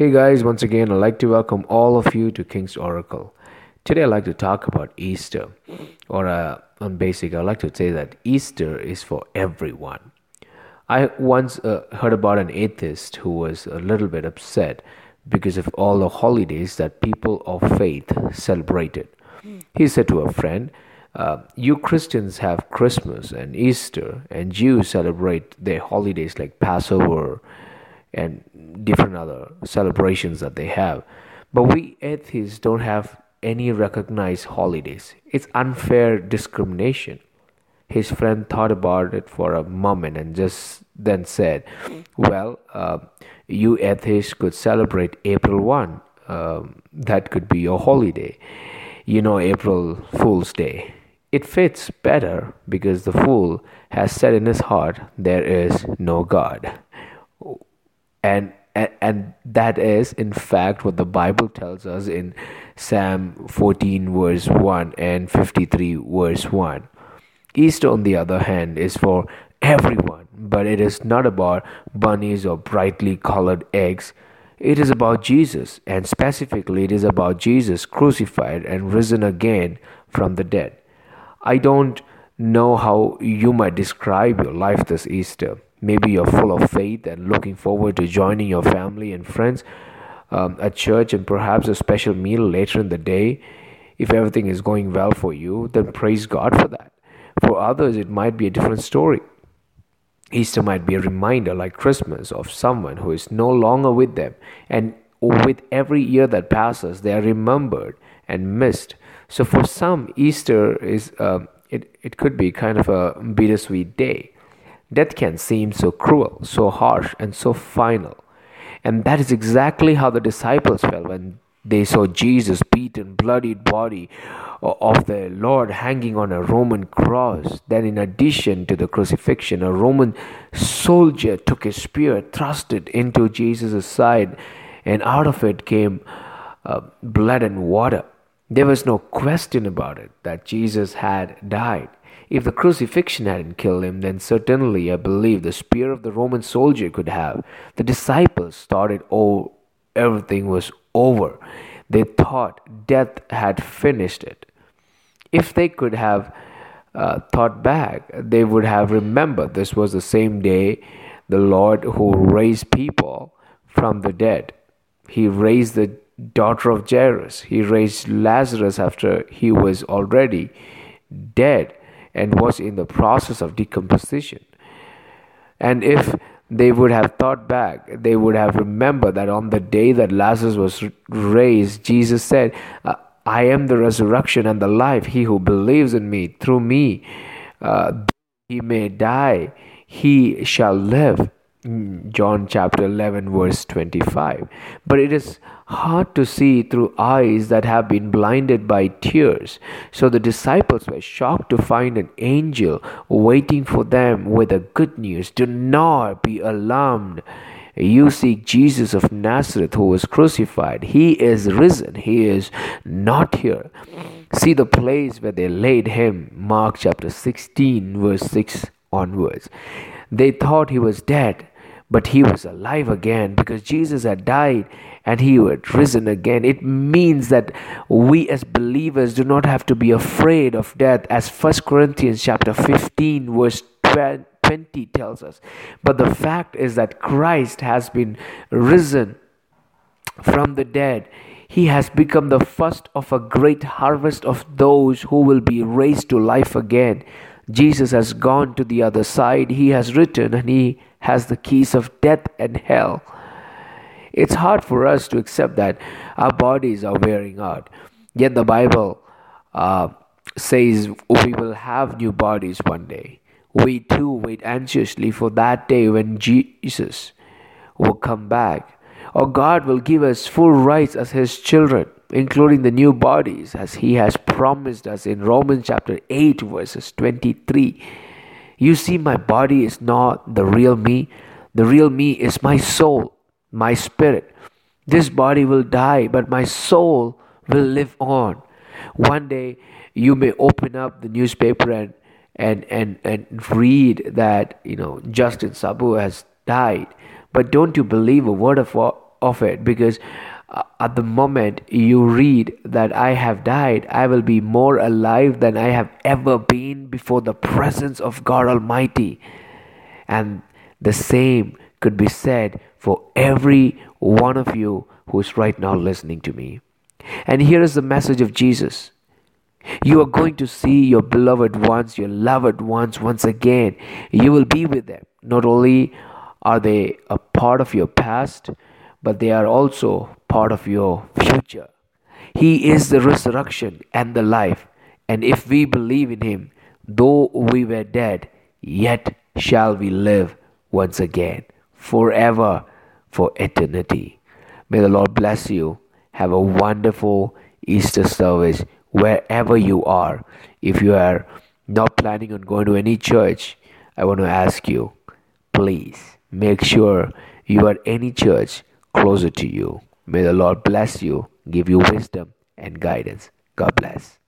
Hey guys, once again, I'd like to welcome all of you to King's Oracle. Today, I'd like to talk about Easter, or uh, on basic, I'd like to say that Easter is for everyone. I once uh, heard about an atheist who was a little bit upset because of all the holidays that people of faith celebrated. He said to a friend, uh, You Christians have Christmas and Easter, and Jews celebrate their holidays like Passover and different other celebrations that they have. But we atheists don't have any recognized holidays. It's unfair discrimination. His friend thought about it for a moment and just then said, Well, uh, you atheists could celebrate April 1. Um, that could be your holiday. You know, April Fool's Day. It fits better because the fool has said in his heart, There is no God and and that is in fact what the bible tells us in psalm 14 verse 1 and 53 verse 1 easter on the other hand is for everyone but it is not about bunnies or brightly colored eggs. It is about jesus and specifically it is about jesus crucified and risen again from the dead. I don't know how you might describe your life this easter Maybe you're full of faith and looking forward to joining your family and friends um, at church and perhaps a special meal later in the day. If everything is going well for you, then praise God for that. For others, it might be a different story. Easter might be a reminder, like Christmas, of someone who is no longer with them, and with every year that passes, they are remembered and missed. So, for some, Easter is uh, it, it could be kind of a bittersweet day. Death can seem so cruel, so harsh, and so final. And that is exactly how the disciples felt when they saw Jesus' beaten, bloodied body of the Lord hanging on a Roman cross. Then, in addition to the crucifixion, a Roman soldier took a spear, thrust it into Jesus' side, and out of it came uh, blood and water. There was no question about it that Jesus had died. If the crucifixion hadn't killed him, then certainly I believe the spear of the Roman soldier could have. The disciples thought it oh everything was over. They thought death had finished it. If they could have uh, thought back, they would have remembered this was the same day the Lord who raised people from the dead. He raised the daughter of Jairus. He raised Lazarus after he was already dead and was in the process of decomposition. And if they would have thought back, they would have remembered that on the day that Lazarus was raised, Jesus said, I am the resurrection and the life. He who believes in me, through me, uh, he may die, he shall live. John chapter 11, verse 25. But it is hard to see through eyes that have been blinded by tears. So the disciples were shocked to find an angel waiting for them with the good news Do not be alarmed. You seek Jesus of Nazareth who was crucified. He is risen. He is not here. See the place where they laid him. Mark chapter 16, verse 6 onwards. They thought he was dead but he was alive again because Jesus had died and he had risen again. It means that we as believers do not have to be afraid of death as 1 Corinthians chapter 15 verse 20 tells us. But the fact is that Christ has been risen from the dead. He has become the first of a great harvest of those who will be raised to life again. Jesus has gone to the other side. He has written and he has the keys of death and hell. It's hard for us to accept that our bodies are wearing out. Yet the Bible uh, says we will have new bodies one day. We too wait anxiously for that day when Jesus will come back. Or God will give us full rights as His children, including the new bodies, as He has promised us in Romans chapter 8, verses 23. You see, my body is not the real me. The real me is my soul, my spirit. This body will die, but my soul will live on. One day, you may open up the newspaper and and and and read that you know Justin Sabu has died. But don't you believe a word of of it because Uh, at the moment you read that I have died, I will be more alive than I have ever been before the presence of God Almighty. And the same could be said for every one of you who is right now listening to me. And here is the message of Jesus. You are going to see your beloved ones, your loved ones once again. You will be with them. Not only are they a part of your past, but they are also part of your future. He is the resurrection and the life. And if we believe in Him, though we were dead, yet shall we live once again, forever, for eternity. May the Lord bless you. Have a wonderful Easter service wherever you are. If you are not planning on going to any church, I want to ask you please make sure you are any church closer to you. May the Lord bless you, give you wisdom and guidance. God bless.